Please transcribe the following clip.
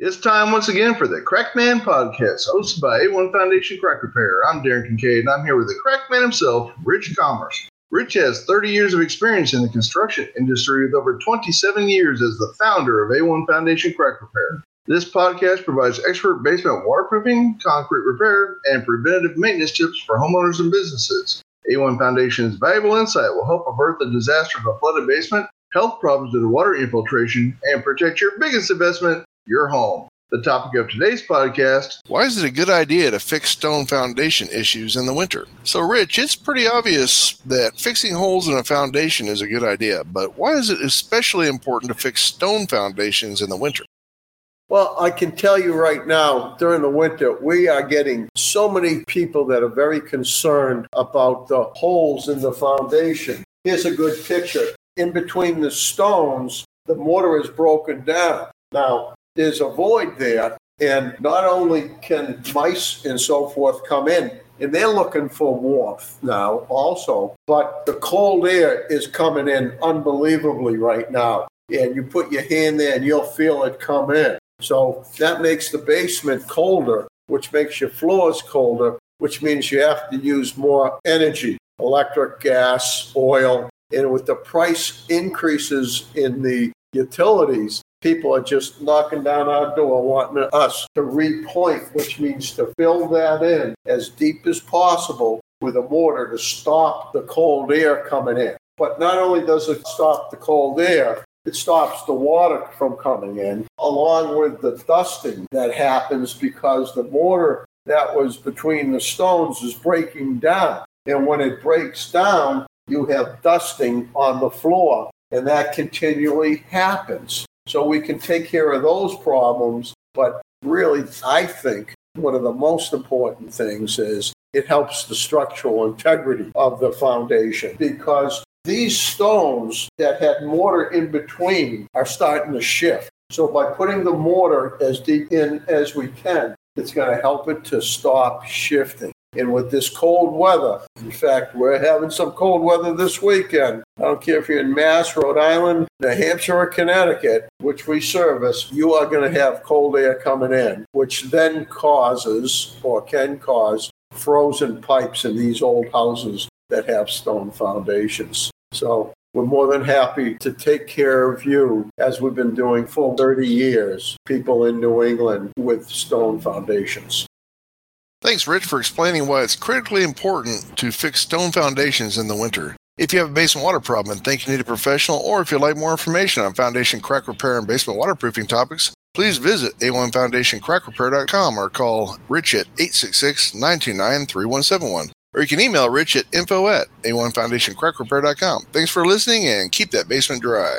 It's time once again for the Crackman Podcast, hosted by A1 Foundation Crack Repair. I'm Darren Kincaid, and I'm here with the Crackman himself, Rich Commerce. Rich has 30 years of experience in the construction industry with over 27 years as the founder of A1 Foundation Crack Repair. This podcast provides expert basement waterproofing, concrete repair, and preventative maintenance tips for homeowners and businesses. A1 Foundation's valuable insight will help avert the disaster of a flooded basement, health problems due to water infiltration, and protect your biggest investment, your home. The topic of today's podcast Why is it a good idea to fix stone foundation issues in the winter? So, Rich, it's pretty obvious that fixing holes in a foundation is a good idea, but why is it especially important to fix stone foundations in the winter? Well, I can tell you right now, during the winter, we are getting so many people that are very concerned about the holes in the foundation. Here's a good picture. In between the stones, the mortar is broken down. Now, there's a void there, and not only can mice and so forth come in, and they're looking for warmth now also, but the cold air is coming in unbelievably right now. And you put your hand there and you'll feel it come in. So that makes the basement colder, which makes your floors colder, which means you have to use more energy electric, gas, oil. And with the price increases in the utilities, people are just knocking down our door wanting us to repoint, which means to fill that in as deep as possible with a mortar to stop the cold air coming in. But not only does it stop the cold air, it stops the water from coming in, along with the dusting that happens because the mortar that was between the stones is breaking down. And when it breaks down, you have dusting on the floor, and that continually happens. So we can take care of those problems. But really, I think one of the most important things is it helps the structural integrity of the foundation because these stones that had mortar in between are starting to shift. So by putting the mortar as deep in as we can, it's going to help it to stop shifting. And with this cold weather, in fact, we're having some cold weather this weekend. I don't care if you're in Mass, Rhode Island, New Hampshire, or Connecticut, which we service, you are going to have cold air coming in, which then causes or can cause frozen pipes in these old houses that have stone foundations. So we're more than happy to take care of you as we've been doing for 30 years, people in New England with stone foundations. Thanks, Rich, for explaining why it's critically important to fix stone foundations in the winter. If you have a basement water problem and think you need a professional, or if you'd like more information on foundation crack repair and basement waterproofing topics, please visit a1foundationcrackrepair.com or call Rich at 866 929 3171. Or you can email Rich at info at a1foundationcrackrepair.com. Thanks for listening and keep that basement dry.